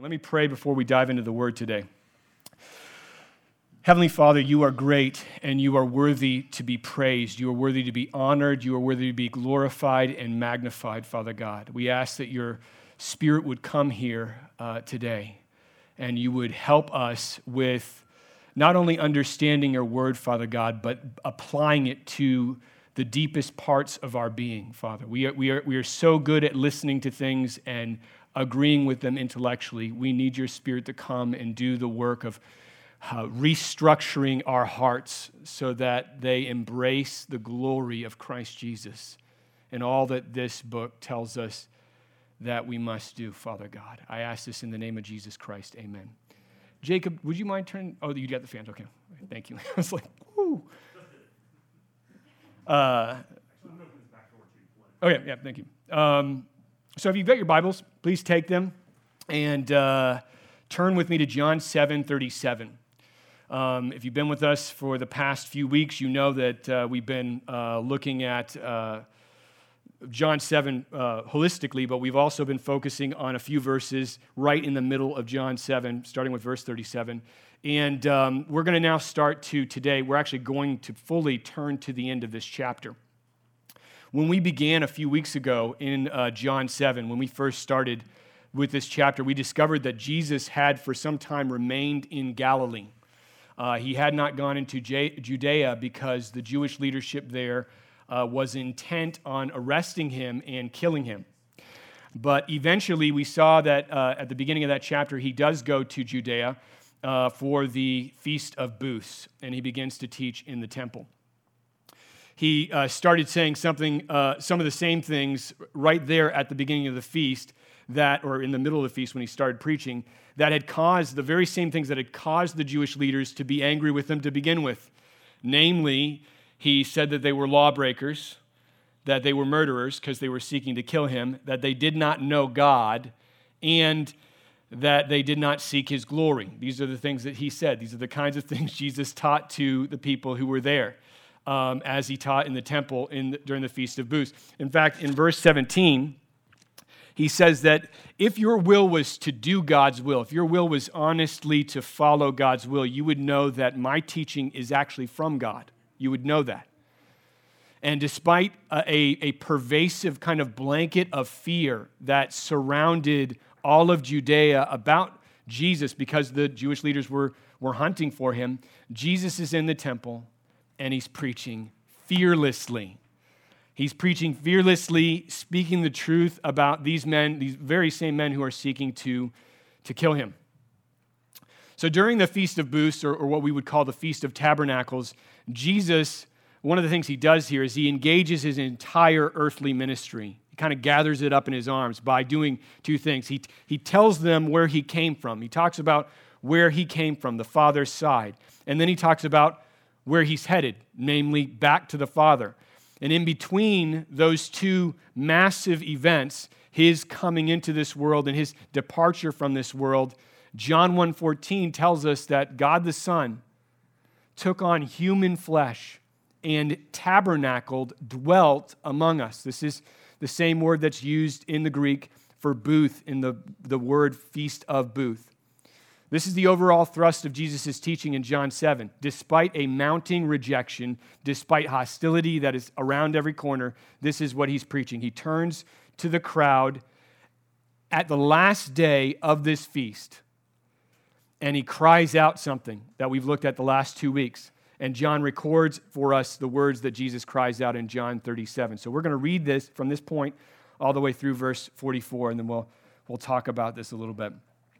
Let me pray before we dive into the word today. Heavenly Father, you are great and you are worthy to be praised. You are worthy to be honored. You are worthy to be glorified and magnified, Father God. We ask that your spirit would come here uh, today and you would help us with not only understanding your word, Father God, but applying it to the deepest parts of our being, Father. We are, we, are, we are so good at listening to things and agreeing with them intellectually. We need your spirit to come and do the work of uh, restructuring our hearts so that they embrace the glory of Christ Jesus and all that this book tells us that we must do, Father God. I ask this in the name of Jesus Christ. Amen. Jacob, would you mind turning? Oh, you got the fans. Okay. Thank you. I was like, whoo. Uh, okay, yeah, thank you. Um, so if you've got your Bibles, please take them and uh, turn with me to John 7 37. Um, if you've been with us for the past few weeks, you know that uh, we've been uh, looking at uh, John 7 uh, holistically, but we've also been focusing on a few verses right in the middle of John 7, starting with verse 37. And um, we're going to now start to today, we're actually going to fully turn to the end of this chapter. When we began a few weeks ago in uh, John 7, when we first started with this chapter, we discovered that Jesus had for some time remained in Galilee. Uh, he had not gone into J- Judea because the Jewish leadership there uh, was intent on arresting him and killing him. But eventually, we saw that uh, at the beginning of that chapter, he does go to Judea uh, for the Feast of Booths, and he begins to teach in the temple he uh, started saying something, uh, some of the same things right there at the beginning of the feast that, or in the middle of the feast when he started preaching, that had caused the very same things that had caused the Jewish leaders to be angry with him to begin with. Namely, he said that they were lawbreakers, that they were murderers because they were seeking to kill him, that they did not know God, and that they did not seek his glory. These are the things that he said. These are the kinds of things Jesus taught to the people who were there um, as he taught in the temple in the, during the Feast of Booths. In fact, in verse 17, he says that if your will was to do God's will, if your will was honestly to follow God's will, you would know that my teaching is actually from God. You would know that. And despite a, a, a, pervasive kind of blanket of fear that surrounded all of Judea about Jesus because the Jewish leaders were, were hunting for him, Jesus is in the temple and he's preaching fearlessly. He's preaching fearlessly, speaking the truth about these men, these very same men who are seeking to, to kill him. So during the Feast of Booths, or, or what we would call the Feast of Tabernacles, Jesus, one of the things he does here is he engages his entire earthly ministry. He kind of gathers it up in his arms by doing two things. He, he tells them where he came from, he talks about where he came from, the Father's side. And then he talks about where he's headed, namely back to the Father. And in between those two massive events, his coming into this world and his departure from this world, John 1:14 tells us that God the Son took on human flesh and tabernacled, dwelt among us. This is the same word that's used in the Greek for booth in the, the word feast of booth. This is the overall thrust of Jesus' teaching in John 7. Despite a mounting rejection, despite hostility that is around every corner, this is what he's preaching. He turns to the crowd at the last day of this feast and he cries out something that we've looked at the last two weeks. And John records for us the words that Jesus cries out in John 37. So we're going to read this from this point all the way through verse 44, and then we'll, we'll talk about this a little bit.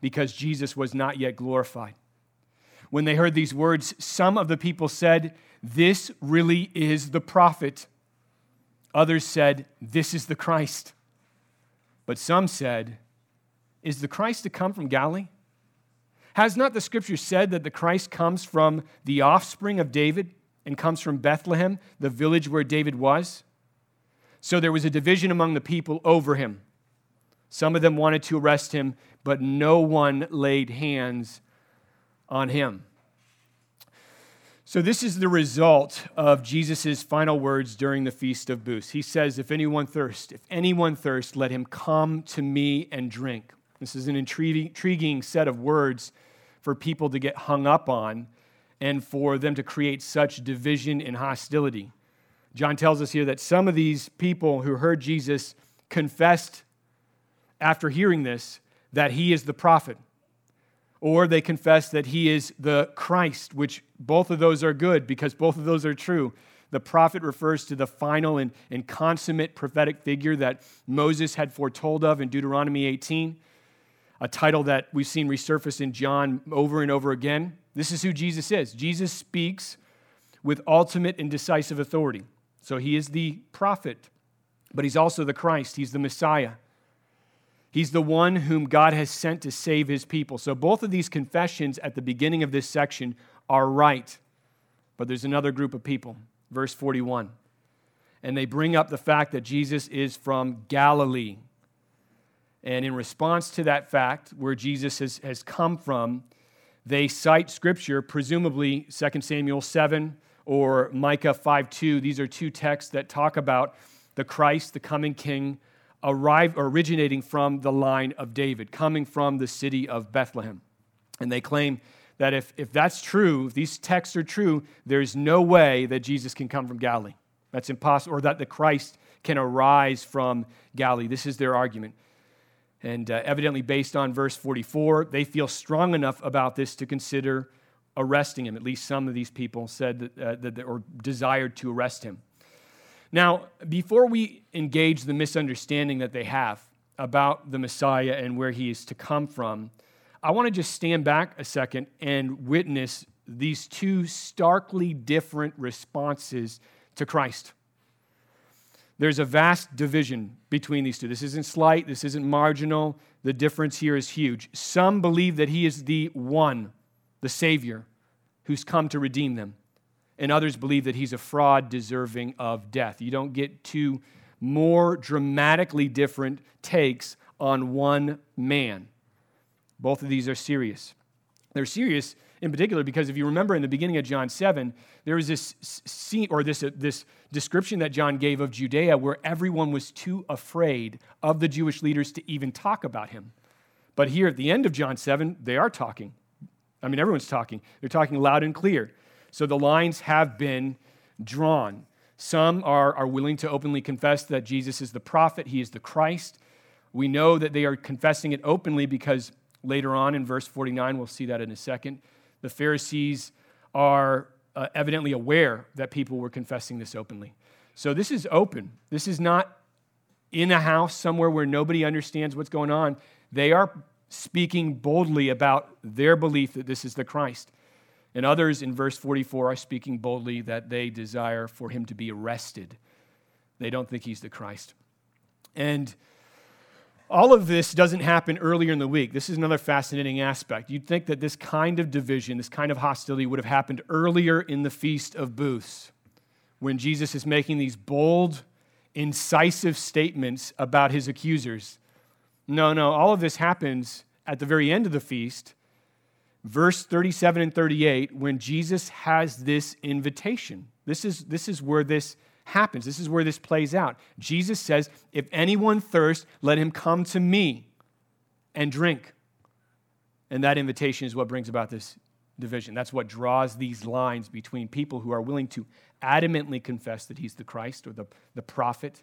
because Jesus was not yet glorified. When they heard these words, some of the people said, This really is the prophet. Others said, This is the Christ. But some said, Is the Christ to come from Galilee? Has not the scripture said that the Christ comes from the offspring of David and comes from Bethlehem, the village where David was? So there was a division among the people over him. Some of them wanted to arrest him, but no one laid hands on him. So, this is the result of Jesus' final words during the Feast of Booths. He says, If anyone thirst, if anyone thirst, let him come to me and drink. This is an intriguing set of words for people to get hung up on and for them to create such division and hostility. John tells us here that some of these people who heard Jesus confessed after hearing this that he is the prophet or they confess that he is the Christ, which both of those are good because both of those are true. The prophet refers to the final and, and consummate prophetic figure that Moses had foretold of in Deuteronomy 18, a title that we've seen resurface in John over and over again. This is who Jesus is. Jesus speaks with ultimate and decisive authority. So he is the prophet, but he's also the Christ, he's the Messiah. He's the one whom God has sent to save his people. So both of these confessions at the beginning of this section are right. But there's another group of people. Verse 41. And they bring up the fact that Jesus is from Galilee. And in response to that fact, where Jesus has, has come from, they cite scripture, presumably 2 Samuel 7 or Micah 5 2. These are two texts that talk about the Christ, the coming king, arrive, originating from the line of David, coming from the city of Bethlehem. And they claim that if, if that's true, if these texts are true, there's no way that Jesus can come from Galilee. That's impossible, or that the Christ can arise from Galilee. This is their argument. And uh, evidently, based on verse 44, they feel strong enough about this to consider arresting him. At least some of these people said that, uh, that or desired to arrest him. Now, before we engage the misunderstanding that they have about the Messiah and where he is to come from, I want to just stand back a second and witness these two starkly different responses to Christ. There's a vast division between these two. This isn't slight, this isn't marginal. The difference here is huge. Some believe that he is the one, the Savior, who's come to redeem them and others believe that he's a fraud deserving of death. You don't get two more dramatically different takes on one man. Both of these are serious. They're serious in particular because if you remember in the beginning of John 7, there was this scene or this, uh, this description that John gave of Judea where everyone was too afraid of the Jewish leaders to even talk about him. But here at the end of John 7, they are talking. I mean, everyone's talking. They're talking loud and clear. So the lines have been drawn. Some are, are willing to openly confess that Jesus is the prophet, he is the Christ. We know that they are confessing it openly because later on in verse 49, we'll see that in a second, the Pharisees are uh, evidently aware that people were confessing this openly. So this is open. This is not in a house somewhere where nobody understands what's going on. They are speaking boldly about their belief that this is the Christ. And others in verse 44 are speaking boldly that they desire for him to be arrested. They don't think he's the Christ. And all of this doesn't happen earlier in the week. This is another fascinating aspect. You'd think that this kind of division, this kind of hostility would have happened earlier in the Feast of Booths when Jesus is making these bold, incisive statements about his accusers. No, no, all of this happens at the very end of the feast verse 37 and 38 when Jesus has this invitation. This is, this is where this happens. This is where this plays out. Jesus says, If anyone thirst, let him come to me and drink. And that invitation is what brings about this division. That's what draws these lines between people who are willing to adamantly confess that he's the Christ or the, the prophet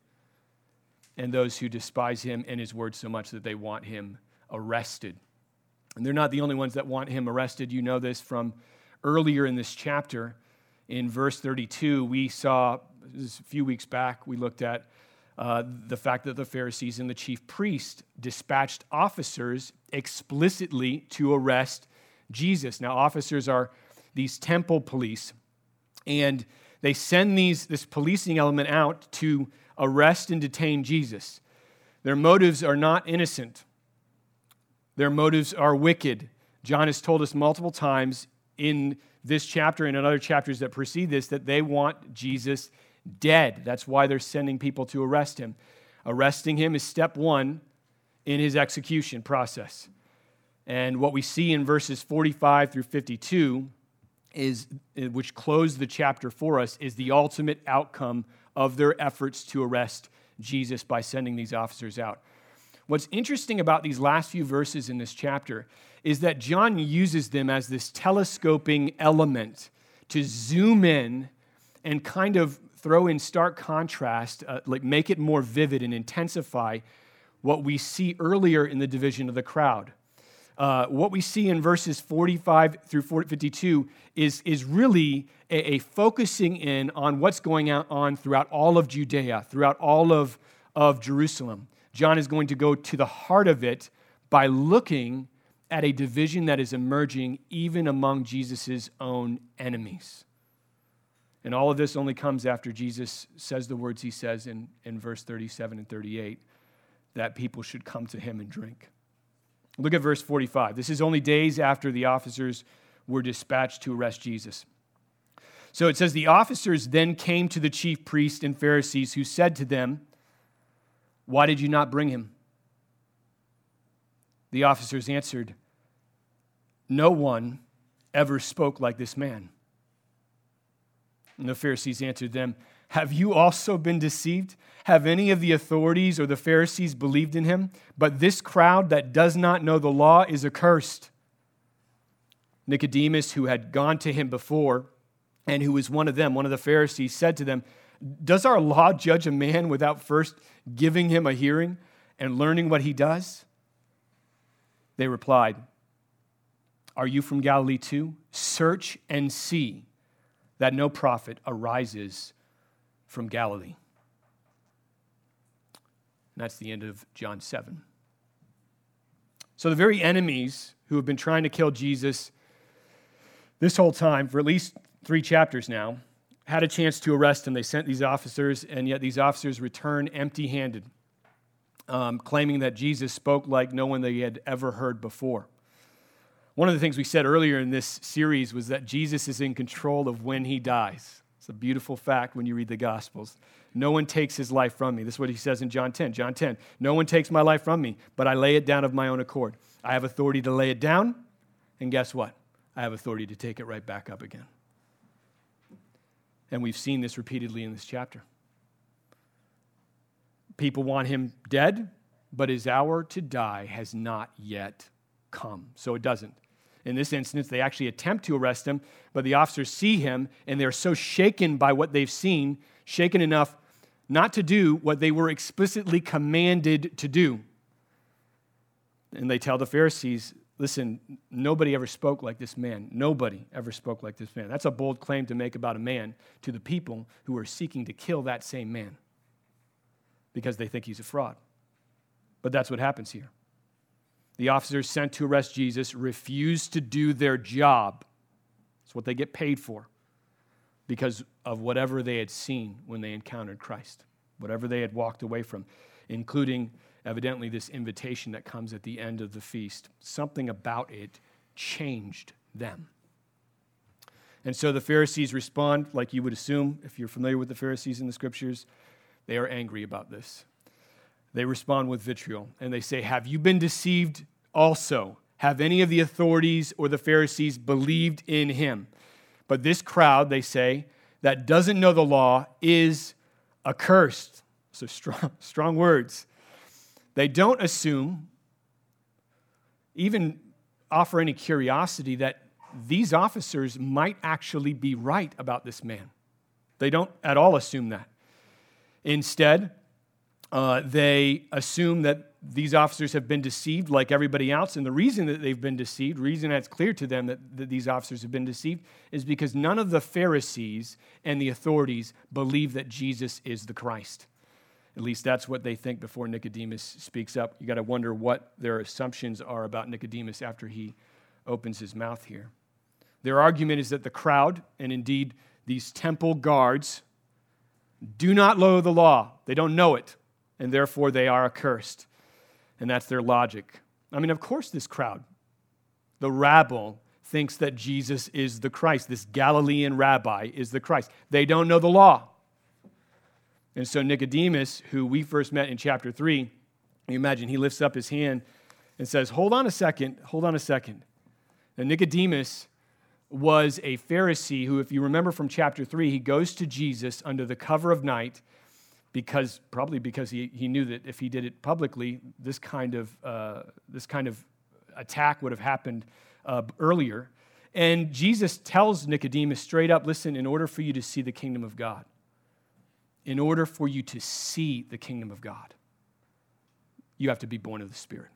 and those who despise him and his word so much that they want him arrested. And they're not the only ones that want him arrested. You know this from earlier in this chapter. In verse 32, we saw, a few weeks back, we looked at uh, the fact that the Pharisees and the chief priest dispatched officers explicitly to arrest Jesus. Now, officers are these temple police, and they send these, this policing element out to arrest and detain Jesus. Their motives are not innocent. Their motives are wicked. John has told us multiple times in this chapter and in other chapters that precede this that they want Jesus dead. That's why they're sending people to arrest him. Arresting him is step one in his execution process. And what we see in verses 45 through 52 is eh, which close the chapter for us is the ultimate outcome of their efforts to arrest Jesus by sending these officers out. What's interesting about these last few verses in this chapter is that John uses them as this telescoping element to zoom in and kind of throw in stark contrast, uh, like make it more vivid and intensify what we see earlier in the division of the crowd. Uh, what we see in verses 45 through 52 is, is really a, a, focusing in on what's going on throughout all of Judea, throughout all of, of Jerusalem. John is going to go to the heart of it by looking at a division that is emerging even among Jesus' own enemies. And all of this only comes after Jesus says the words he says in, in verse 37 and 38 that people should come to him and drink. Look at verse 45. This is only days after the officers were dispatched to arrest Jesus. So it says, The officers then came to the chief priests and Pharisees, who said to them, why did you not bring him? The officers answered, No one ever spoke like this man. And the Pharisees answered them, Have you also been deceived? Have any of the authorities or the Pharisees believed in him? But this crowd that does not know the law is accursed. Nicodemus, who had gone to him before, and who was one of them, one of the Pharisees, said to them, does our law judge a man without first giving him a hearing and learning what he does? They replied, Are you from Galilee too? Search and see that no prophet arises from Galilee. And that's the end of John 7. So the very enemies who have been trying to kill Jesus this whole time, for at least three chapters now, had a chance to arrest him. They sent these officers, and yet these officers returned empty handed, um, claiming that Jesus spoke like no one they had ever heard before. One of the things we said earlier in this series was that Jesus is in control of when he dies. It's a beautiful fact when you read the Gospels. No one takes his life from me. This is what he says in John 10. John 10. No one takes my life from me, but I lay it down of my own accord. I have authority to lay it down, and guess what? I have authority to take it right back up again. And we've seen this repeatedly in this chapter. People want him dead, but his hour to die has not yet come. So it doesn't. In this instance, they actually attempt to arrest him, but the officers see him and they're so shaken by what they've seen, shaken enough not to do what they were explicitly commanded to do. And they tell the Pharisees, Listen, nobody ever spoke like this man. Nobody ever spoke like this man. That's a bold claim to make about a man to the people who are seeking to kill that same man because they think he's a fraud. But that's what happens here. The officers sent to arrest Jesus refused to do their job. It's what they get paid for because of whatever they had seen when they encountered Christ, whatever they had walked away from, including evidently this invitation that comes at the end of the feast. Something about it changed them. And so the Pharisees respond, like you would assume if you're familiar with the Pharisees in the scriptures, they are angry about this. They respond with vitriol and they say, Have you been deceived also? Have any of the authorities or the Pharisees believed in him? But this crowd, they say, that doesn't know the law is accursed. So strong, strong words. They don't assume, even offer any curiosity that these officers might actually be right about this man. They don't at all assume that. Instead, uh, they assume that these officers have been deceived like everybody else. And the reason that they've been deceived, reason that's clear to them that, that these officers have been deceived, is because none of the Pharisees and the authorities believe that Jesus is the Christ. At least that's what they think before Nicodemus speaks up. You got to wonder what their assumptions are about Nicodemus after he opens his mouth here. Their argument is that the crowd, and indeed these temple guards, do not know the law. They don't know it, and therefore they are accursed. And that's their logic. I mean, of course, this crowd, the rabble, thinks that Jesus is the Christ. This Galilean rabbi is the Christ. They don't know the law. And so Nicodemus, who we first met in chapter 3, you imagine he lifts up his hand and says, Hold on a second, hold on a second. And Nicodemus was a Pharisee who, if you remember from chapter 3, he goes to Jesus under the cover of night because probably because he, he knew that if he did it publicly, this kind of, uh, this kind of attack would have happened uh, earlier. And Jesus tells Nicodemus straight up listen, in order for you to see the kingdom of God, in order for you to see the kingdom of God, you have to be born of the Spirit.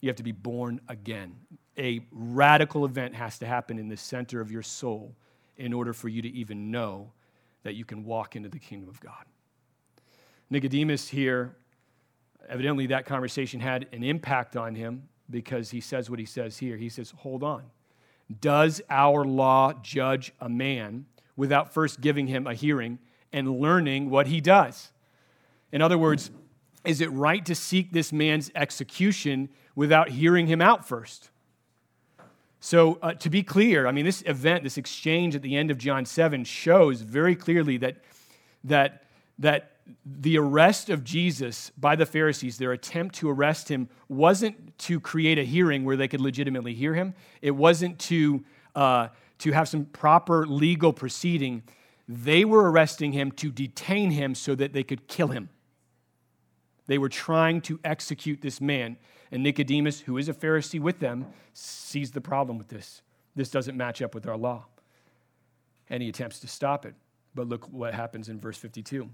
You have to be born again. A radical event has to happen in the center of your soul in order for you to even know that you can walk into the kingdom of God. Nicodemus here, evidently that conversation had an impact on him because he says what he says here. He says, Hold on. Does our law judge a man without first giving him a hearing and learning what he does? In other words, is it right to seek this man's execution without hearing him out first? So, uh, to be clear, I mean, this event, this exchange at the end of John 7 shows very clearly that, that, that the arrest of Jesus by the Pharisees, their attempt to arrest him, wasn't to create a hearing where they could legitimately hear him. It wasn't to, uh, to have some proper legal proceeding. They were arresting him to detain him so that they could kill him. They were trying to execute this man. And Nicodemus, who is a Pharisee with them, sees the problem with this. This doesn't match up with our law. And he attempts to stop it. But look what happens in verse 52.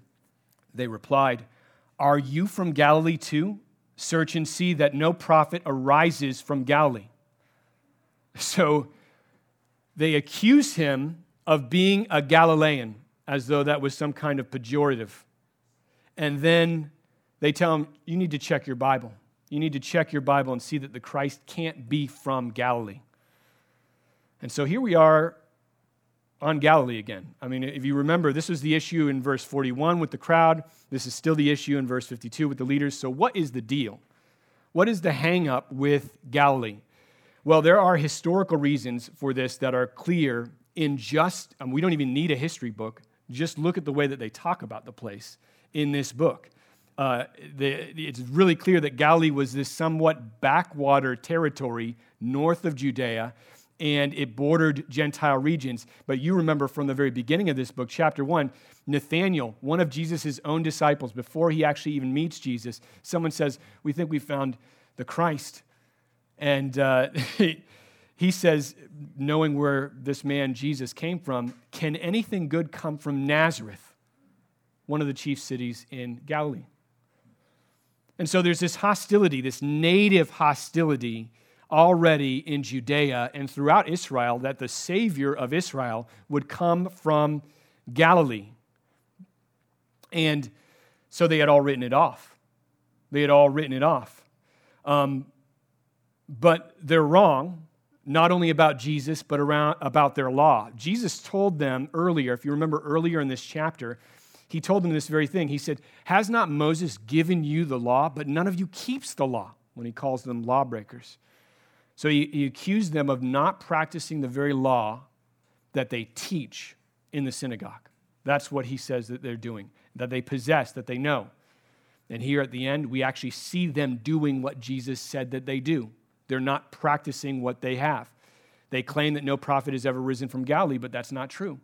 They replied, Are you from Galilee too? Search and see that no prophet arises from Galilee. So they accuse him of being a Galilean, as though that was some kind of pejorative. And then they tell him, You need to check your Bible. You need to check your Bible and see that the Christ can't be from Galilee. And so here we are on Galilee again. I mean, if you remember, this was the issue in verse 41 with the crowd. This is still the issue in verse 52 with the leaders. So, what is the deal? What is the hang up with Galilee? Well, there are historical reasons for this that are clear in just, and we don't even need a history book. Just look at the way that they talk about the place in this book uh, the, it's really clear that Galilee was this somewhat backwater territory north of Judea, and it bordered Gentile regions. But you remember from the very beginning of this book, chapter one, Nathanael, one of Jesus' own disciples, before he actually even meets Jesus, someone says, We think we found the Christ. And uh, he says, knowing where this man Jesus came from, can anything good come from Nazareth, one of the chief cities in Galilee? And so there's this hostility, this native hostility already in Judea and throughout Israel that the Savior of Israel would come from Galilee. And so they had all written it off. They had all written it off. Um, but they're wrong, not only about Jesus, but around, about their law. Jesus told them earlier, if you remember earlier in this chapter, he told them this very thing. He said, Has not Moses given you the law, but none of you keeps the law when he calls them lawbreakers? So he, he accused them of not practicing the very law that they teach in the synagogue. That's what he says that they're doing, that they possess, that they know. And here at the end, we actually see them doing what Jesus said that they do. They're not practicing what they have. They claim that no prophet has ever risen from Galilee, but that's not true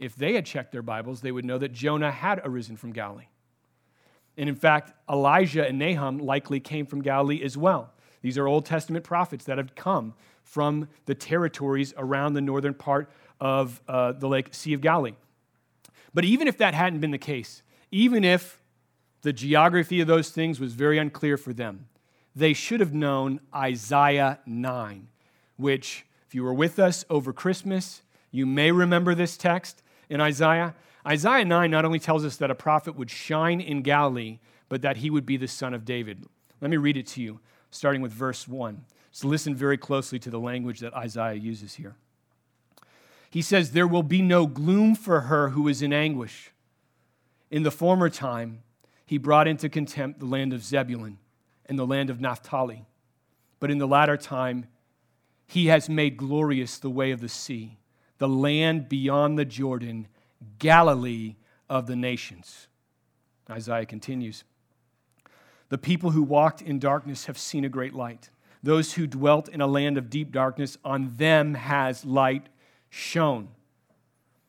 if they had checked their Bibles, they would know that Jonah had arisen from Galilee. And in fact, Elijah and Nahum likely came from Galilee as well. These are Old Testament prophets that have come from the territories around the northern part of uh, the Lake Sea of Galilee. But even if that hadn't been the case, even if the geography of those things was very unclear for them, they should have known Isaiah 9, which, if you were with us over Christmas, you may remember this text in Isaiah. Isaiah 9 not only tells us that a prophet would shine in Galilee, but that he would be the son of David. Let me read it to you, starting with verse 1. So listen very closely to the language that Isaiah uses here. He says, There will be no gloom for her who is in anguish. In the former time, he brought into contempt the land of Zebulun and the land of Naphtali. But in the latter time, He has made glorious the way of the sea, the land beyond the Jordan, Galilee of the nations. Isaiah continues The people who walked in darkness have seen a great light. Those who dwelt in a land of deep darkness, on them has light shone.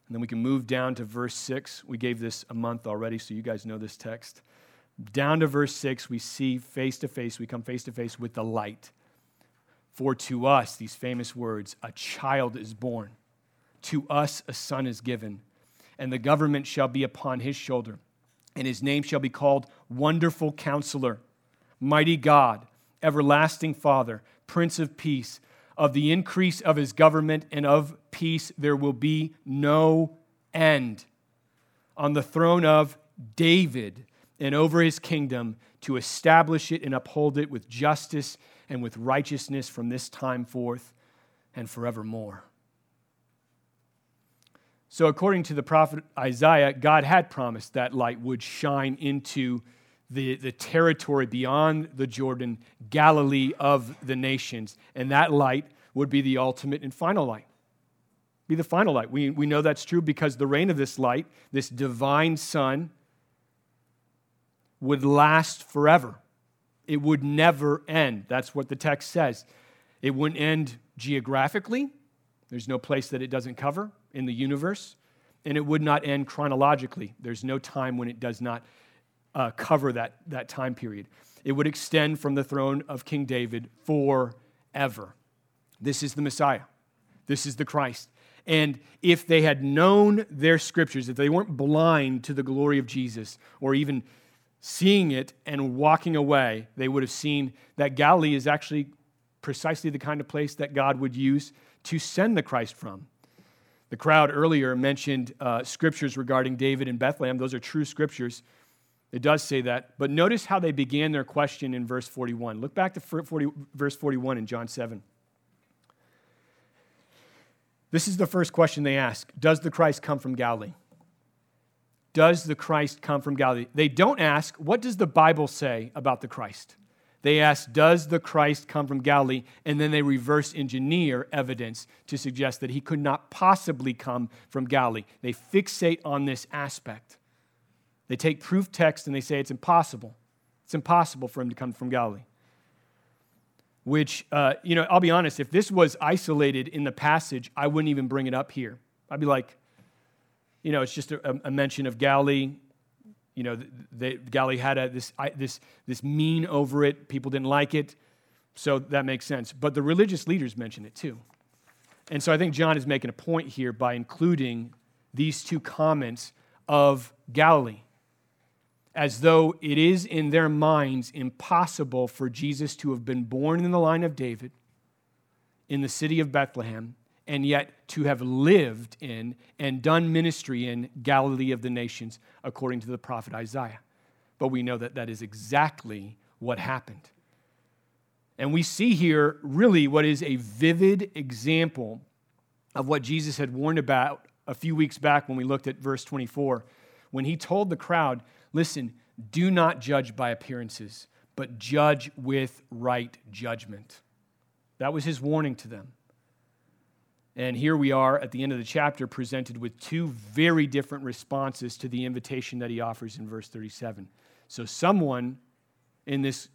And then we can move down to verse 6. We gave this a month already, so you guys know this text. Down to verse 6, we see face to face, we come face to face with the light. For to us, these famous words, a child is born, to us a son is given, and the government shall be upon his shoulder, and his name shall be called Wonderful Counselor, Mighty God, Everlasting Father, Prince of Peace. Of the increase of his government and of peace there will be no end. On the throne of David and over his kingdom to establish it and uphold it with justice and with righteousness from this time forth and forevermore. So, according to the prophet Isaiah, God had promised that light would shine into the, the territory beyond the Jordan, Galilee of the nations. And that light would be the ultimate and final light. Be the final light. We, we know that's true because the reign of this light, this divine sun, would last forever. It would never end. That's what the text says. It wouldn't end geographically, there's no place that it doesn't cover in the universe. And it would not end chronologically. There's no time when it does not uh, cover that, that time period. It would extend from the throne of King David forever. This is the Messiah. This is the Christ. And if they had known their scriptures, if they weren't blind to the glory of Jesus, or even seeing it and walking away, they would have seen that Galilee is actually precisely the kind of place that God would use to send the Christ from. The crowd earlier mentioned uh, scriptures regarding David and Bethlehem. Those are true scriptures. It does say that. But notice how they began their question in verse 41. Look back to 40, verse 41 in John 7. This is the first question they ask Does the Christ come from Galilee? Does the Christ come from Galilee? They don't ask, What does the Bible say about the Christ? They ask, Does the Christ come from Galilee? And then they reverse engineer evidence to suggest that he could not possibly come from Galilee. They fixate on this aspect. They take proof text and they say it's impossible. It's impossible for him to come from Galilee. Which, uh, you know, I'll be honest, if this was isolated in the passage, I wouldn't even bring it up here. I'd be like, you know, it's just a, a mention of Galilee. You know, Galilee had a, this, this, this mean over it. People didn't like it. So that makes sense. But the religious leaders mention it too. And so I think John is making a point here by including these two comments of Galilee as though it is in their minds impossible for Jesus to have been born in the line of David in the city of Bethlehem and yet to have lived in and done ministry in Galilee of the nations, according to the prophet Isaiah. But we know that that is exactly what happened. And we see here really what is a vivid example of what Jesus had warned about a few weeks back when we looked at verse 24, when he told the crowd Listen, do not judge by appearances, but judge with right judgment. That was his warning to them. And here we are at the end of the chapter, presented with two very different responses to the invitation that he offers in verse 37. So, someone in this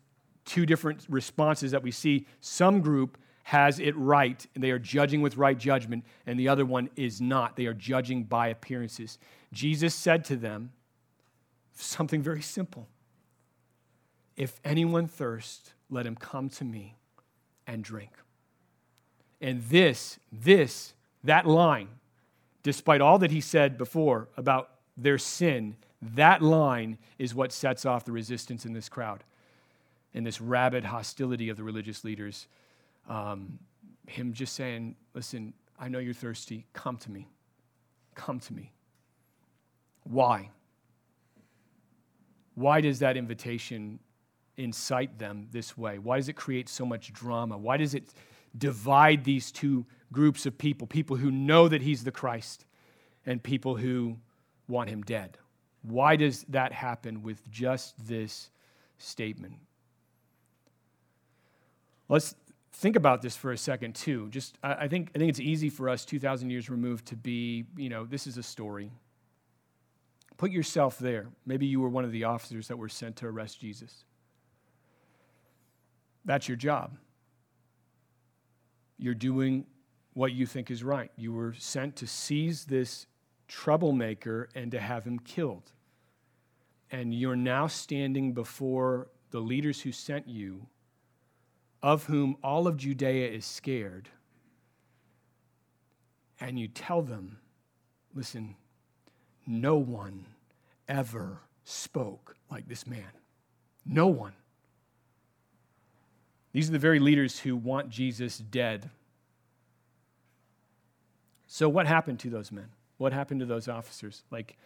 two different responses that we see, some group has it right, and they are judging with right judgment, and the other one is not. They are judging by appearances. Jesus said to them, something very simple. If anyone thirst, let him come to me and drink. And this, this, that line, despite all that he said before about their sin, that line is what sets off the resistance in this crowd and this rabid hostility of the religious leaders. Um, him just saying, Listen, I know you're thirsty. Come to me. Come to me. Why? Why does that invitation incite them this way? Why does it create so much drama? Why does it divide these two groups of people people who know that he's the Christ and people who want him dead? Why does that happen with just this statement? Let's think about this for a second too. Just I, think I think it's easy for us 2,000 years removed to be, you know, this is a story. Put yourself there. Maybe you were one of the officers that were sent to arrest Jesus. That's your job. You're doing what you think is right. You were sent to seize this troublemaker and to have him killed. And you're now standing before the leaders who sent you, of whom all of Judea is scared. And you tell them, listen, no one ever spoke like this man. No one. These are the very leaders who want Jesus dead. So, what happened to those men? What happened to those officers? Like,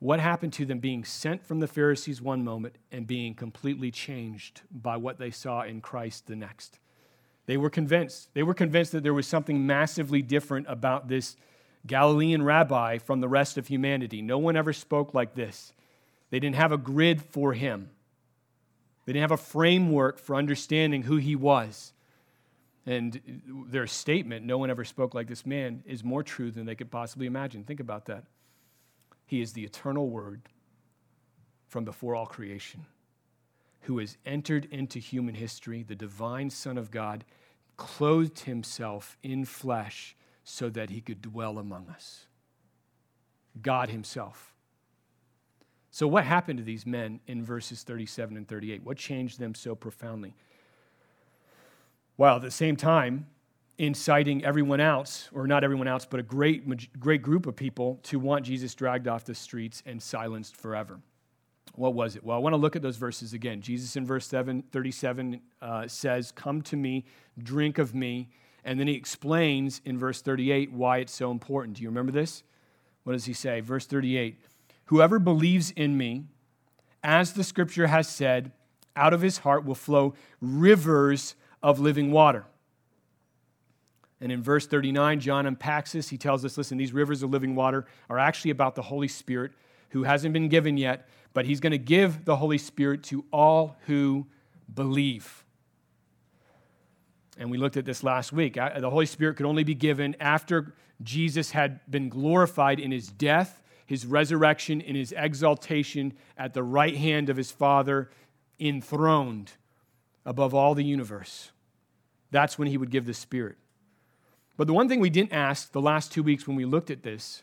what happened to them being sent from the Pharisees one moment and being completely changed by what they saw in Christ the next? They were convinced. They were convinced that there was something massively different about this Galilean rabbi from the rest of humanity. No one ever spoke like this. They didn't have a grid for him. They didn't have a framework for understanding who he was. And their statement, no one ever spoke like this man, is more true than they could possibly imagine. Think about that. He is the eternal word from before all creation, who has entered into human history, the divine Son of God, clothed himself in flesh so that he could dwell among us. God himself. So, what happened to these men in verses 37 and 38? What changed them so profoundly? While at the same time, inciting everyone else, or not everyone else, but a great, great group of people to want Jesus dragged off the streets and silenced forever. What was it? Well, I want to look at those verses again. Jesus in verse 7, 37 uh, says, Come to me, drink of me. And then he explains in verse 38 why it's so important. Do you remember this? What does he say? Verse 38 Whoever believes in me, as the scripture has said, out of his heart will flow rivers of living water. And in verse 39, John unpacks this. He tells us listen, these rivers of living water are actually about the Holy Spirit who hasn't been given yet, but he's going to give the Holy Spirit to all who believe. And we looked at this last week. The Holy Spirit could only be given after Jesus had been glorified in his death his resurrection and his exaltation at the right hand of his Father, enthroned above all the universe. That's when he would give the Spirit. But the one thing we didn't ask the last two weeks when we looked at this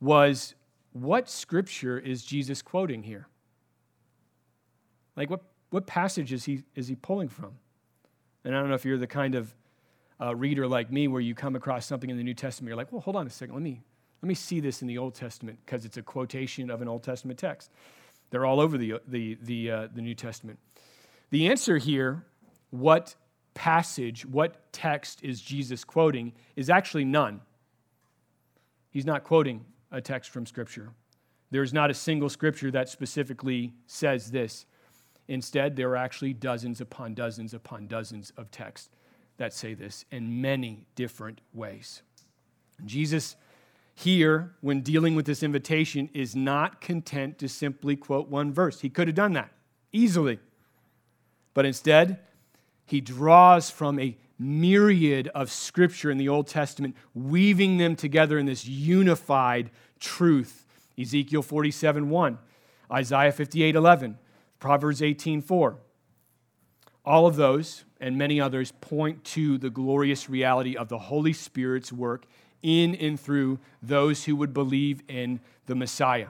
was what scripture is Jesus quoting here? Like, what, what passage is he, is he pulling from? And I don't know if you're the kind of uh, reader like me where you come across something in the New Testament, you're like, well, hold on a second, let me, let me see this in the Old Testament because it's a quotation of an Old Testament text. They're all over the, the, the, uh, the New Testament. The answer here, what passage, what text is Jesus quoting, is actually none. He's not quoting a text from Scripture. There's not a single Scripture that specifically says this. Instead, there are actually dozens upon dozens upon dozens of texts that say this in many different ways. Jesus here, when dealing with this invitation, is not content to simply quote one verse. He could have done that easily. But instead, he draws from a myriad of scripture in the Old Testament, weaving them together in this unified truth. Ezekiel 47 1, Isaiah 58 11, Proverbs 18 4. All of those and many others point to the glorious reality of the Holy Spirit's work in and through those who would believe in the Messiah.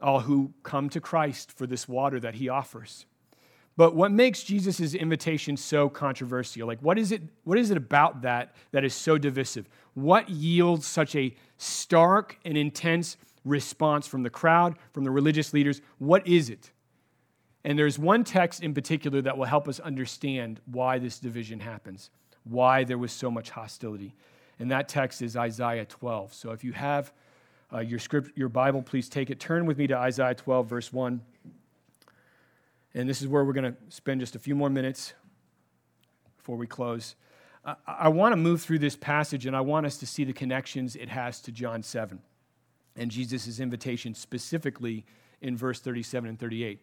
All who come to Christ for this water that he offers. But what makes Jesus' invitation so controversial? Like, what is, it, what is it about that that is so divisive? What yields such a stark and intense response from the crowd, from the religious leaders? What is it? And there's one text in particular that will help us understand why this division happens why there was so much hostility. And that text is Isaiah 12. So if you have uh, your script, your Bible, please take it. Turn with me to Isaiah 12, verse 1. And this is where we're going to spend just a few more minutes before we close. I, I want to move through this passage and I want us to see the connections it has to John 7 and Jesus' invitation specifically in verse 37 and 38.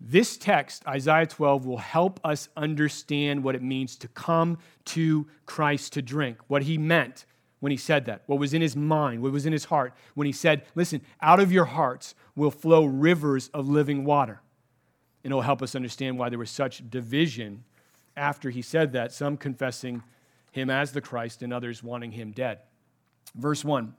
This text, Isaiah 12, will help us understand what it means to come to Christ to drink, what he meant when he said that, what was in his mind, what was in his heart when he said, Listen, out of your hearts will flow rivers of living water. And it'll help us understand why there was such division after he said that, some confessing him as the Christ and others wanting him dead. Verse 1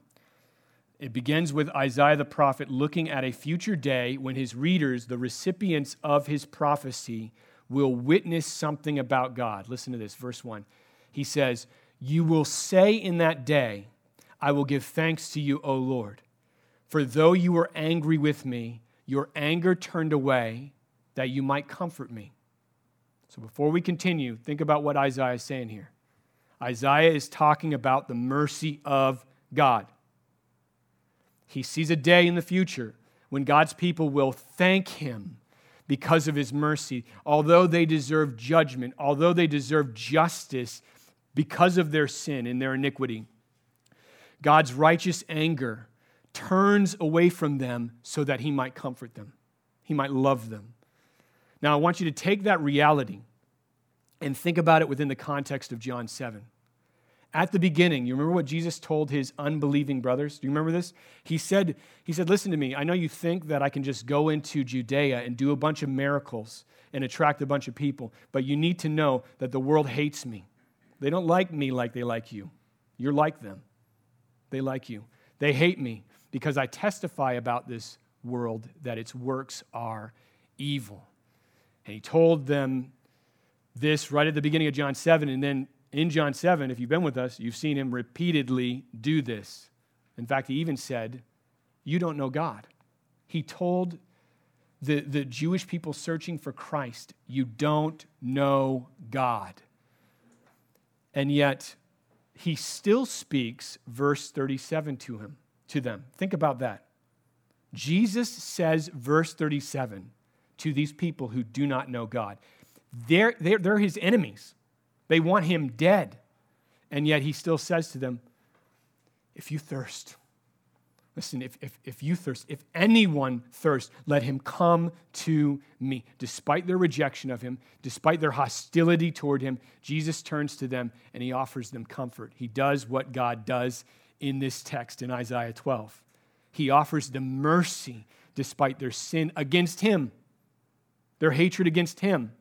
it begins with Isaiah the prophet looking at a future day when his readers, the recipients of his prophecy, will witness something about God. Listen to this, verse 1. He says, You will say in that day, I will give thanks to you, O Lord. For though you were angry with me, your anger turned away that you might comfort me. So before we continue, think about what Isaiah is saying here. Isaiah is talking about the mercy of God. He sees a day in the future when God's people will thank him because of his mercy. Although they deserve judgment, although they deserve justice because of their sin and their iniquity, God's righteous anger turns away from them so that he might comfort them, he might love them. Now, I want you to take that reality and think about it within the context of John 7 at the beginning, you remember what Jesus told his unbelieving brothers? Do you remember this? He said, he said, Listen to me. I know you think that I can just go into Judea and do a bunch of miracles and attract a bunch of people, but you need to know that the world hates me. They don't like me like they like you. You're like them. They like you. They hate me because I testify about this world that its works are evil. And he told them this right at the beginning of John 7, and then in John 7, if you've been with us, you've seen him repeatedly do this. In fact, he even said, You don't know God. He told the, the Jewish people searching for Christ, You don't know God. And yet, he still speaks verse 37 to him to them think about that jesus says verse 37 to these people who do not know god they're, they're, they're his enemies they want him dead. And yet he still says to them, If you thirst, listen, if, if, if you thirst, if anyone thirsts, let him come to me. Despite their rejection of him, despite their hostility toward him, Jesus turns to them and he offers them comfort. He does what God does in this text in Isaiah 12. He offers them mercy despite their sin against him, their hatred against him.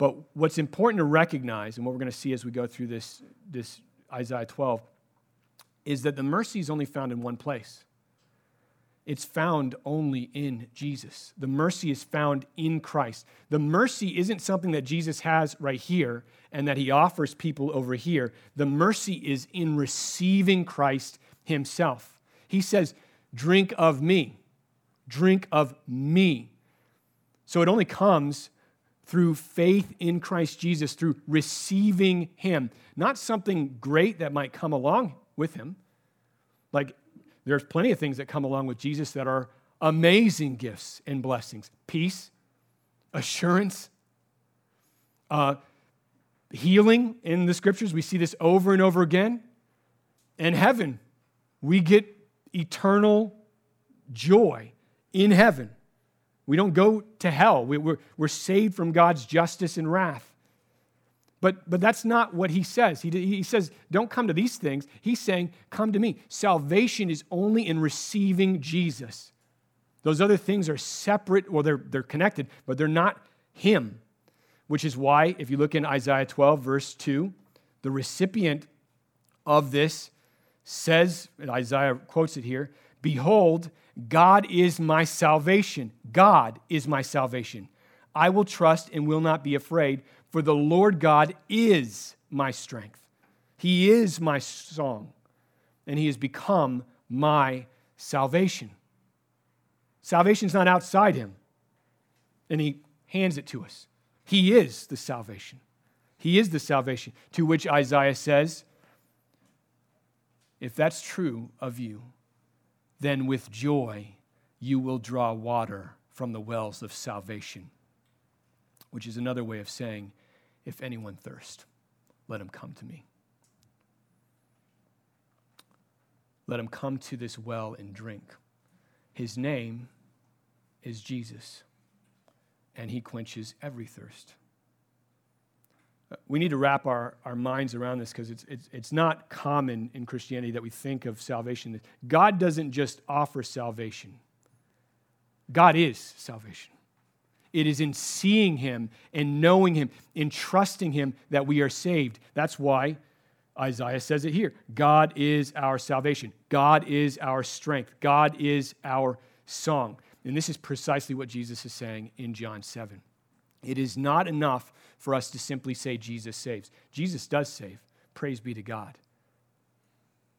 But what's important to recognize, and what we're going to see as we go through this, this Isaiah 12, is that the mercy is only found in one place. It's found only in Jesus. The mercy is found in Christ. The mercy isn't something that Jesus has right here and that he offers people over here. The mercy is in receiving Christ himself. He says, Drink of me. Drink of me. So it only comes through faith in Christ Jesus, through receiving Him. Not something great that might come along with Him. Like, there's plenty of things that come along with Jesus that are amazing gifts and blessings peace, assurance, uh, healing in the scriptures. We see this over and over again. And heaven, we get eternal joy in heaven. We don't go to hell. We, are we're saved from God's justice and wrath. But, but that's not what he says. He, he says, don't come to these things. He's saying, come to me. Salvation is only in receiving Jesus. Those other things are separate, or they're, they're connected, but they're not him. Which is why, if you look in Isaiah 12, verse 2, the recipient of this says, and Isaiah quotes it here Behold, God is my salvation. God is my salvation. I will trust and will not be afraid, for the Lord God is my strength. He is my song, and He has become my salvation. Salvation is not outside Him, and He hands it to us. He is the salvation. He is the salvation, to which Isaiah says, If that's true of you, then with joy you will draw water from the wells of salvation. Which is another way of saying, if anyone thirst, let him come to me. Let him come to this well and drink. His name is Jesus. and he quenches every thirst. We need to wrap our, our minds around this because it's, it's, it's not common in Christianity that we think of salvation. God doesn't just offer salvation, God is salvation. It is in seeing Him and knowing Him, in trusting Him that we are saved. That's why Isaiah says it here God is our salvation, God is our strength, God is our song. And this is precisely what Jesus is saying in John 7. It is not enough for us to simply say Jesus saves. Jesus does save. Praise be to God.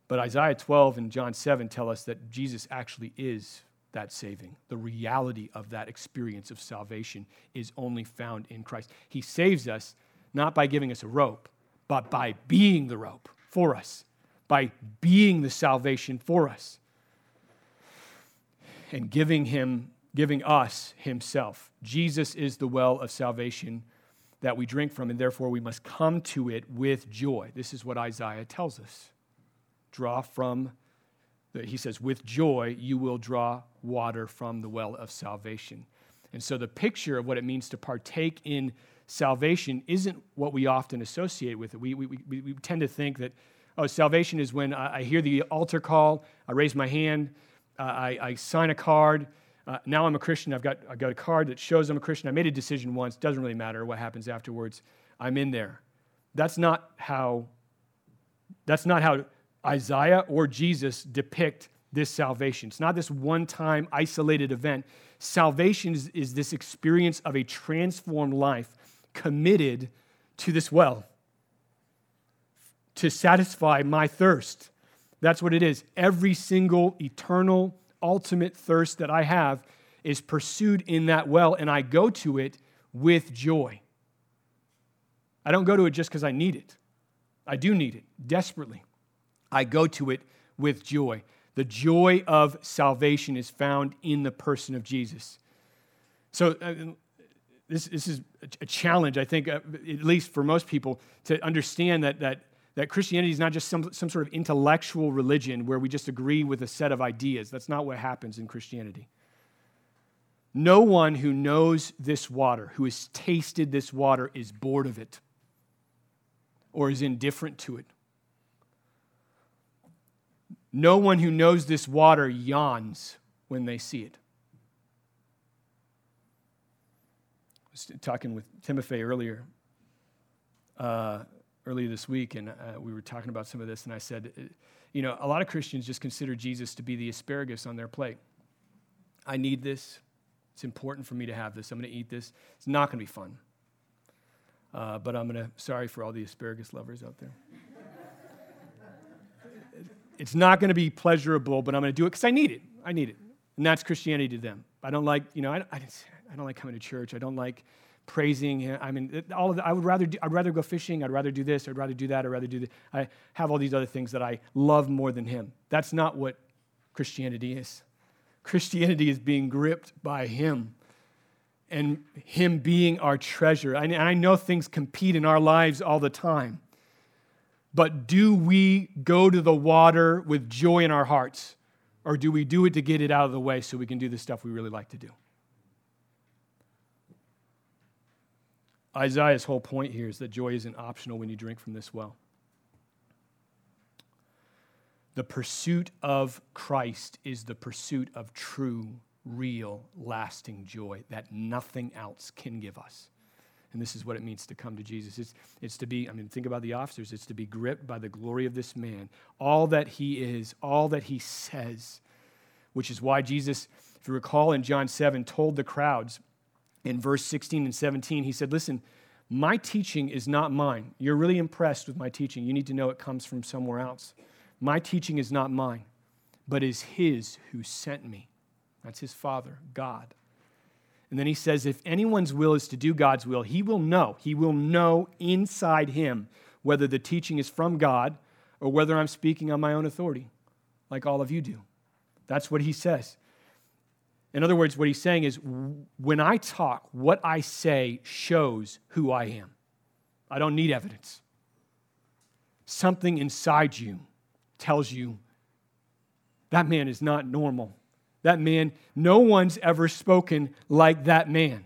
But Isaiah 12 and John 7 tell us that Jesus actually is that saving. The reality of that experience of salvation is only found in Christ. He saves us not by giving us a rope, but by being the rope for us, by being the salvation for us and giving him giving us himself. Jesus is the well of salvation that we drink from and therefore we must come to it with joy. This is what Isaiah tells us. Draw from the, he says with joy you will draw water from the well of salvation. And so the picture of what it means to partake in salvation isn't what we often associate with it. We, we, we, we tend to think that, oh, salvation is when I, I hear the altar call, I raise my hand, I, I, sign a card. Uh, now I'm a Christian. I've got, I've got a card that shows I'm a Christian. I made a decision once. Doesn't really matter what happens afterwards. I'm in there. That's not how, that's not how Isaiah or Jesus depict this salvation. It's not this one time isolated event. Salvation is, is this experience of a transformed life committed to this well to satisfy my thirst that's what it is. Every single eternal, ultimate thirst that I have is pursued in that well, and I go to it with joy. I don't go to it just because I need it. I do need it desperately. I go to it with joy. The joy of salvation is found in the person of Jesus. So, uh, this, this is a challenge, I think, uh, at least for most people, to understand that, that that Christianity is not just some, some sort of intellectual religion where we just agree with a set of ideas. That's not what happens in Christianity. No one who knows this water, who has tasted this water, is bored of it or is indifferent to it. No one who knows this water yawns when they see it. I was talking with Timothy earlier. Uh, earlier this week, and uh, we were talking about some of this, and I said, uh, you know, a lot of Christians just consider Jesus to be the asparagus on their plate. I need this. It's important for me to have this. I'm going to eat this. It's not going to be fun. Uh, but I'm going to, sorry for all the asparagus lovers out there. it's not going to be pleasurable, but I'm going to do it because I need it. I need it. And that's Christianity to them. I don't like, you know, I, I, I don't like coming to church. I don't like praising him. I mean, all of the, I would rather do, I'd rather go fishing. I'd rather do this. I'd rather do that. I'd rather do this. I have all these other things that I love more than him. That's not what Christianity is. Christianity is being gripped by him and him being our treasure. And I know things compete in our lives all the time. But do we go to the water with joy in our hearts? Or do we do it to get it out of the way so we can do the stuff we really like to do? Isaiah's whole point here is that joy isn't optional when you drink from this well. The pursuit of Christ is the pursuit of true, real, lasting joy that nothing else can give us. And this is what it means to come to Jesus. It's, it's to be, I mean, think about the officers. It's to be gripped by the glory of this man, all that he is, all that he says, which is why Jesus, if you recall in John 7, told the crowds, in verse 16 and 17, he said, Listen, my teaching is not mine. You're really impressed with my teaching. You need to know it comes from somewhere else. My teaching is not mine, but is his who sent me. That's his Father, God. And then he says, If anyone's will is to do God's will, he will know. He will know inside him whether the teaching is from God or whether I'm speaking on my own authority, like all of you do. That's what he says. In other words, what he's saying is when I talk, what I say shows who I am. I don't need evidence. Something inside you tells you that man is not normal. That man, no one's ever spoken like that man.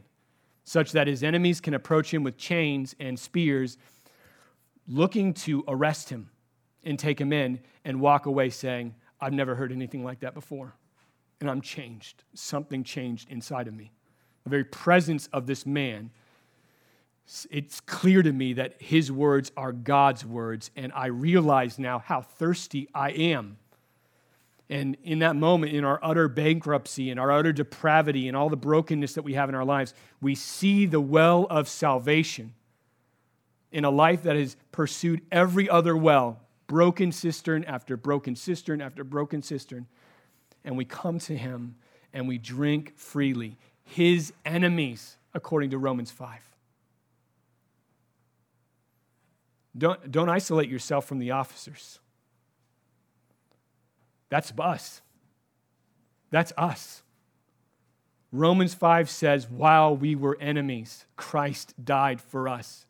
such that his enemies can approach him with chains and spears, looking to arrest him and take him in and walk away saying, I've never heard anything like that before. And I'm changed. Something changed inside of me. The very presence of this man, it's clear to me that his words are God's words. And I realize now how thirsty I am. And in that moment, in our utter bankruptcy and our utter depravity and all the brokenness that we have in our lives, we see the well of salvation in a life that has pursued every other well broken cistern after broken cistern after broken cistern. And we come to him and we drink freely. His enemies, according to Romans 5. Don't, don't isolate yourself from the officers. That's us. That's us. Romans 5 says, while we were enemies, Christ died for us.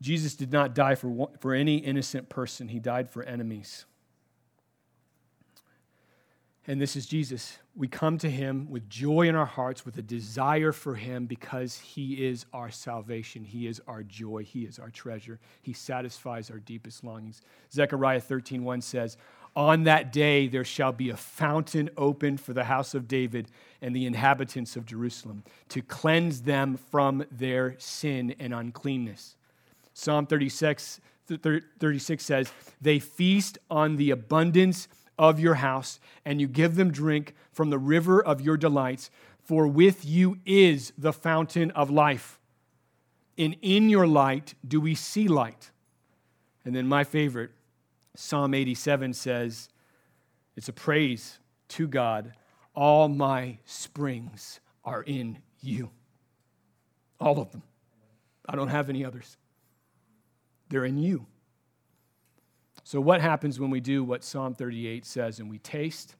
Jesus did not die for, for any innocent person, he died for enemies. And this is Jesus. We come to him with joy in our hearts, with a desire for him because he is our salvation. He is our joy. He is our treasure. He satisfies our deepest longings. Zechariah 13:1 says, "On that day there shall be a fountain opened for the house of David and the inhabitants of Jerusalem to cleanse them from their sin and uncleanness." Psalm 36, 36 says, They feast on the abundance of your house, and you give them drink from the river of your delights, for with you is the fountain of life. And in your light do we see light. And then my favorite, Psalm 87 says, it's a praise to God. All my springs are in you. All of them. I don't have any others. They're in you. So, what happens when we do what Psalm 38 says and we taste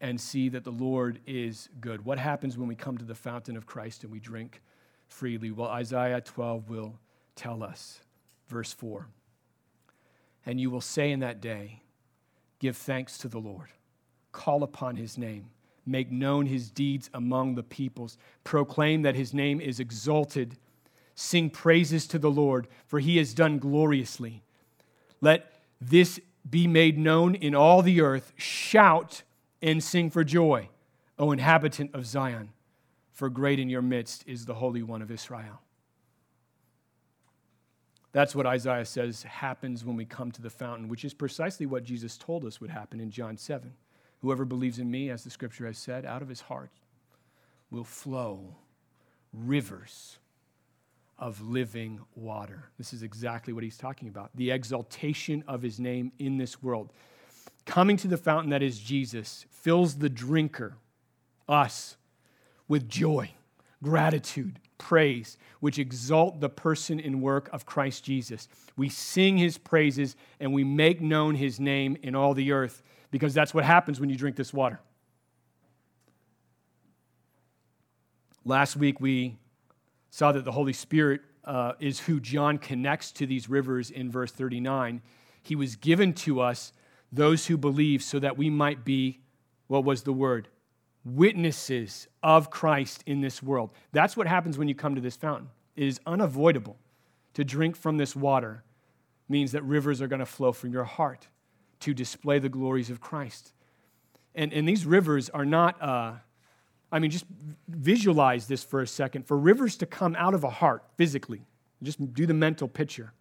and see that the Lord is good? What happens when we come to the fountain of Christ and we drink freely? Well, Isaiah 12 will tell us. Verse 4 And you will say in that day, Give thanks to the Lord, call upon his name, make known his deeds among the peoples, proclaim that his name is exalted Sing praises to the Lord, for he has done gloriously. Let this be made known in all the earth. Shout and sing for joy, O inhabitant of Zion, for great in your midst is the Holy One of Israel. That's what Isaiah says happens when we come to the fountain, which is precisely what Jesus told us would happen in John 7. Whoever believes in me, as the scripture has said, out of his heart will flow rivers of living water. This is exactly what he's talking about the exaltation of his name in this world. Coming to the fountain that is Jesus fills the drinker, us, with joy, gratitude, praise, which exalt the person and work of Christ Jesus. We sing his praises and we make known his name in all the earth because that's what happens when you drink this water. Last week we saw that the Holy Spirit uh, is who John connects to these rivers in verse 39. He was given to us, those who believe, so that we might be, what was the word? Witnesses of Christ in this world. That's what happens when you come to this fountain. It is unavoidable to drink from this water, means that rivers are going to flow from your heart to display the glories of Christ. And, and these rivers are not. Uh, I mean, just visualize this for a second. For rivers to come out of a heart physically, just do the mental picture.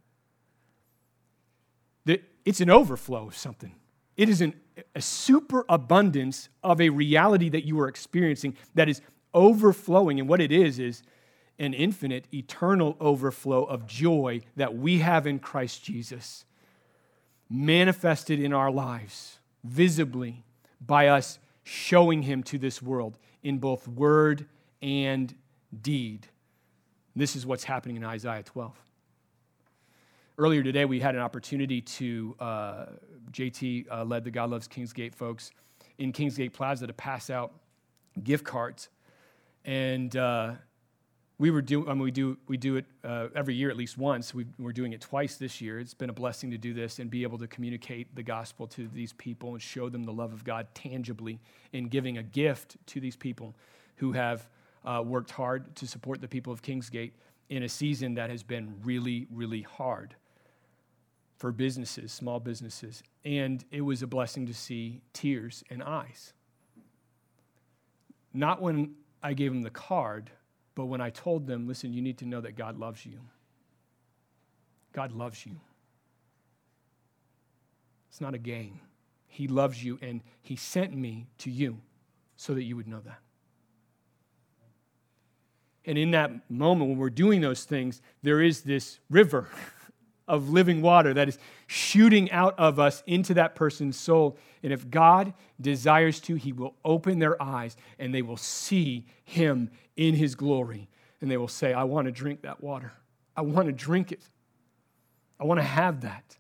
It's an overflow of something. It is an, a superabundance of a reality that you are experiencing that is overflowing. And what it is, is an infinite, eternal overflow of joy that we have in Christ Jesus, manifested in our lives visibly by us showing Him to this world in both word and deed. This is what's happening in Isaiah 12. Earlier today, we had an opportunity to, uh, JT uh, led the God Loves Kingsgate folks in Kingsgate Plaza to pass out gift cards. And uh, we were doing, I mean, we do, we do it uh, every year at least once. We, are doing it twice this year. It's been a blessing to do this and be able to communicate the gospel to these people and show them the love of God tangibly in giving a gift to these people who have uh, worked hard to support the people of Kingsgate in a season that has been really, really hard for businesses, small businesses. And it was a blessing to see tears and eyes. Not when I gave them the card, but when I told them, listen, you need to know that God loves you. God loves you. It's not a game. He loves you, and He sent me to you so that you would know that. And in that moment, when we're doing those things, there is this river of living water that is shooting out of us into that person's soul. And if God desires to, He will open their eyes and they will see Him in His glory. And they will say, I want to drink that water. I want to drink it. I want to have that.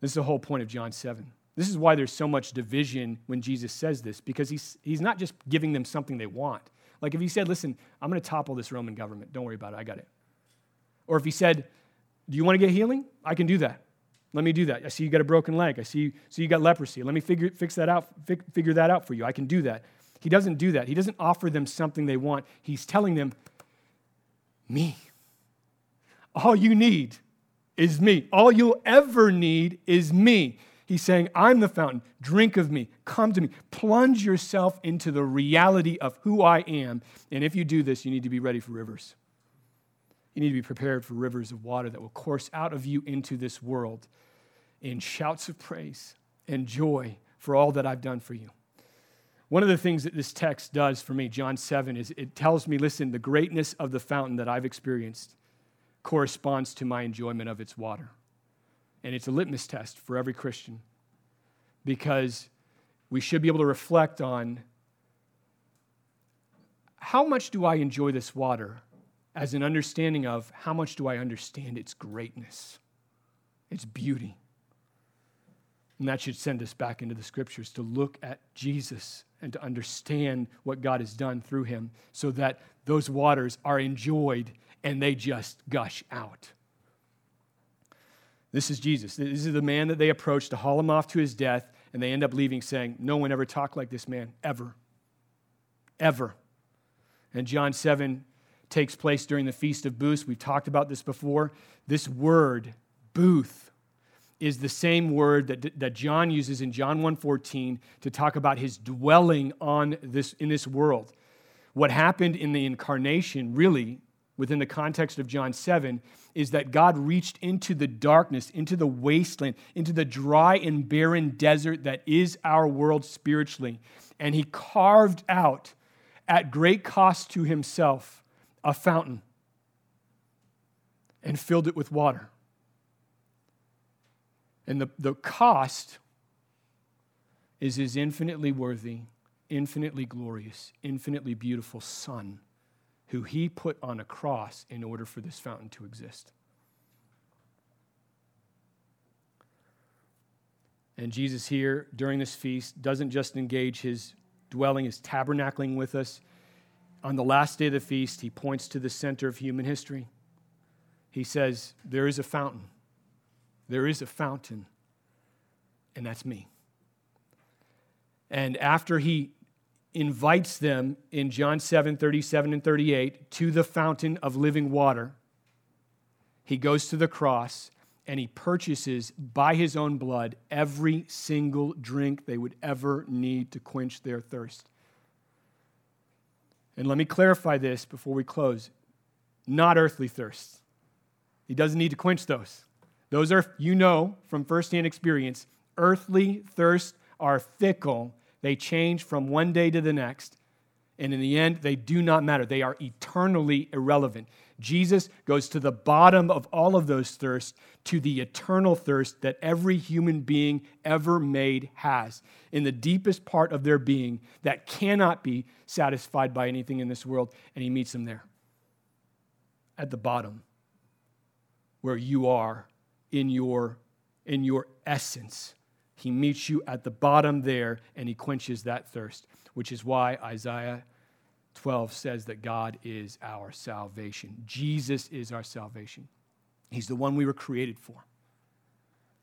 This is the whole point of John 7. This is why there's so much division when Jesus says this, because he's, he's not just giving them something they want. Like if he said, Listen, I'm going to topple this Roman government, don't worry about it, I got it. Or if he said, Do you want to get healing? I can do that. Let me do that. I see you got a broken leg. I see you, see you got leprosy. Let me figure, fix that out, figure that out for you. I can do that. He doesn't do that. He doesn't offer them something they want. He's telling them, Me. All you need is me. All you'll ever need is me. He's saying, I'm the fountain. Drink of me. Come to me. Plunge yourself into the reality of who I am. And if you do this, you need to be ready for rivers. You need to be prepared for rivers of water that will course out of you into this world in shouts of praise and joy for all that I've done for you. One of the things that this text does for me, John 7, is it tells me listen, the greatness of the fountain that I've experienced corresponds to my enjoyment of its water. And it's a litmus test for every Christian because we should be able to reflect on how much do I enjoy this water as an understanding of how much do I understand its greatness, its beauty. And that should send us back into the scriptures to look at Jesus and to understand what God has done through him so that those waters are enjoyed and they just gush out. This is Jesus. This is the man that they approach to haul him off to his death, and they end up leaving saying, No one ever talked like this man, ever. Ever. And John 7 takes place during the Feast of Booths. We've talked about this before. This word, booth, is the same word that, that John uses in John 1:14 to talk about his dwelling on this in this world. What happened in the incarnation really within the context of John 7 is that God reached into the darkness, into the wasteland, into the dry and barren desert that is our world spiritually, and He carved out at great cost to Himself a fountain and filled it with water. And the, the cost is His infinitely worthy, infinitely glorious, infinitely beautiful Son who he put on a cross in order for this fountain to exist. And Jesus here during this feast doesn't just engage his dwelling, his tabernacling with us. On the last day of the feast, he points to the center of human history. He says, There is a fountain. There is a fountain, and that's me. And after he invites them in John 7 37 and 38 to the fountain of living water. He goes to the cross and he purchases by his own blood every single drink they would ever need to quench their thirst. And let me clarify this before we close not earthly thirsts. He doesn't need to quench those. Those are, you know from firsthand experience, earthly thirsts are fickle they change from one day to the next. And in the end, they do not matter. They are eternally irrelevant. Jesus goes to the bottom of all of those thirsts, to the eternal thirst that every human being ever made has, in the deepest part of their being that cannot be satisfied by anything in this world. And he meets them there at the bottom, where you are in your, in your essence he meets you at the bottom there and he quenches that thirst, which is why Isaiah 12 says that God is our salvation. Jesus is our salvation. He's the one we were created for,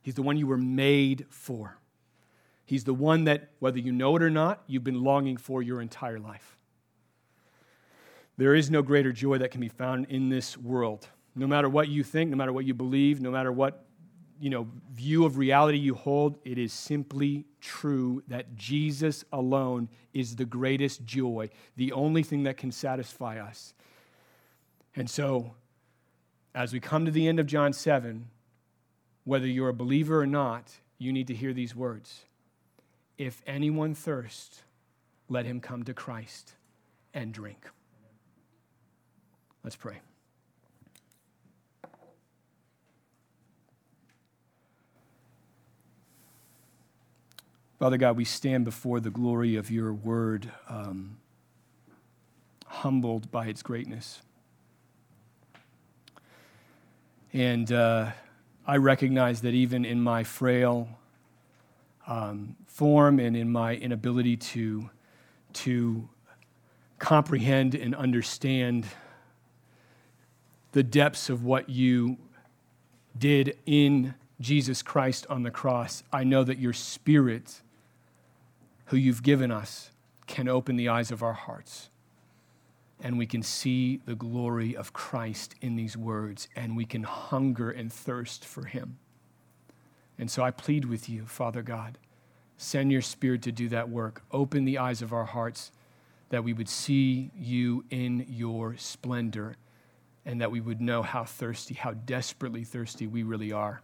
He's the one you were made for. He's the one that, whether you know it or not, you've been longing for your entire life. There is no greater joy that can be found in this world. No matter what you think, no matter what you believe, no matter what you know, view of reality you hold, it is simply true that Jesus alone is the greatest joy, the only thing that can satisfy us. And so, as we come to the end of John 7, whether you're a believer or not, you need to hear these words. If anyone thirst, let him come to Christ and drink. Let's pray. Father God, we stand before the glory of your word, um, humbled by its greatness. And uh, I recognize that even in my frail um, form and in my inability to, to comprehend and understand the depths of what you did in Jesus Christ on the cross, I know that your spirit who you've given us can open the eyes of our hearts. And we can see the glory of Christ in these words, and we can hunger and thirst for Him. And so I plead with you, Father God, send your Spirit to do that work. Open the eyes of our hearts that we would see you in your splendor and that we would know how thirsty, how desperately thirsty we really are.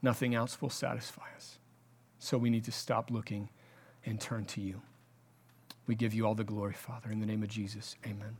Nothing else will satisfy us. So we need to stop looking and turn to you. We give you all the glory, Father. In the name of Jesus, amen.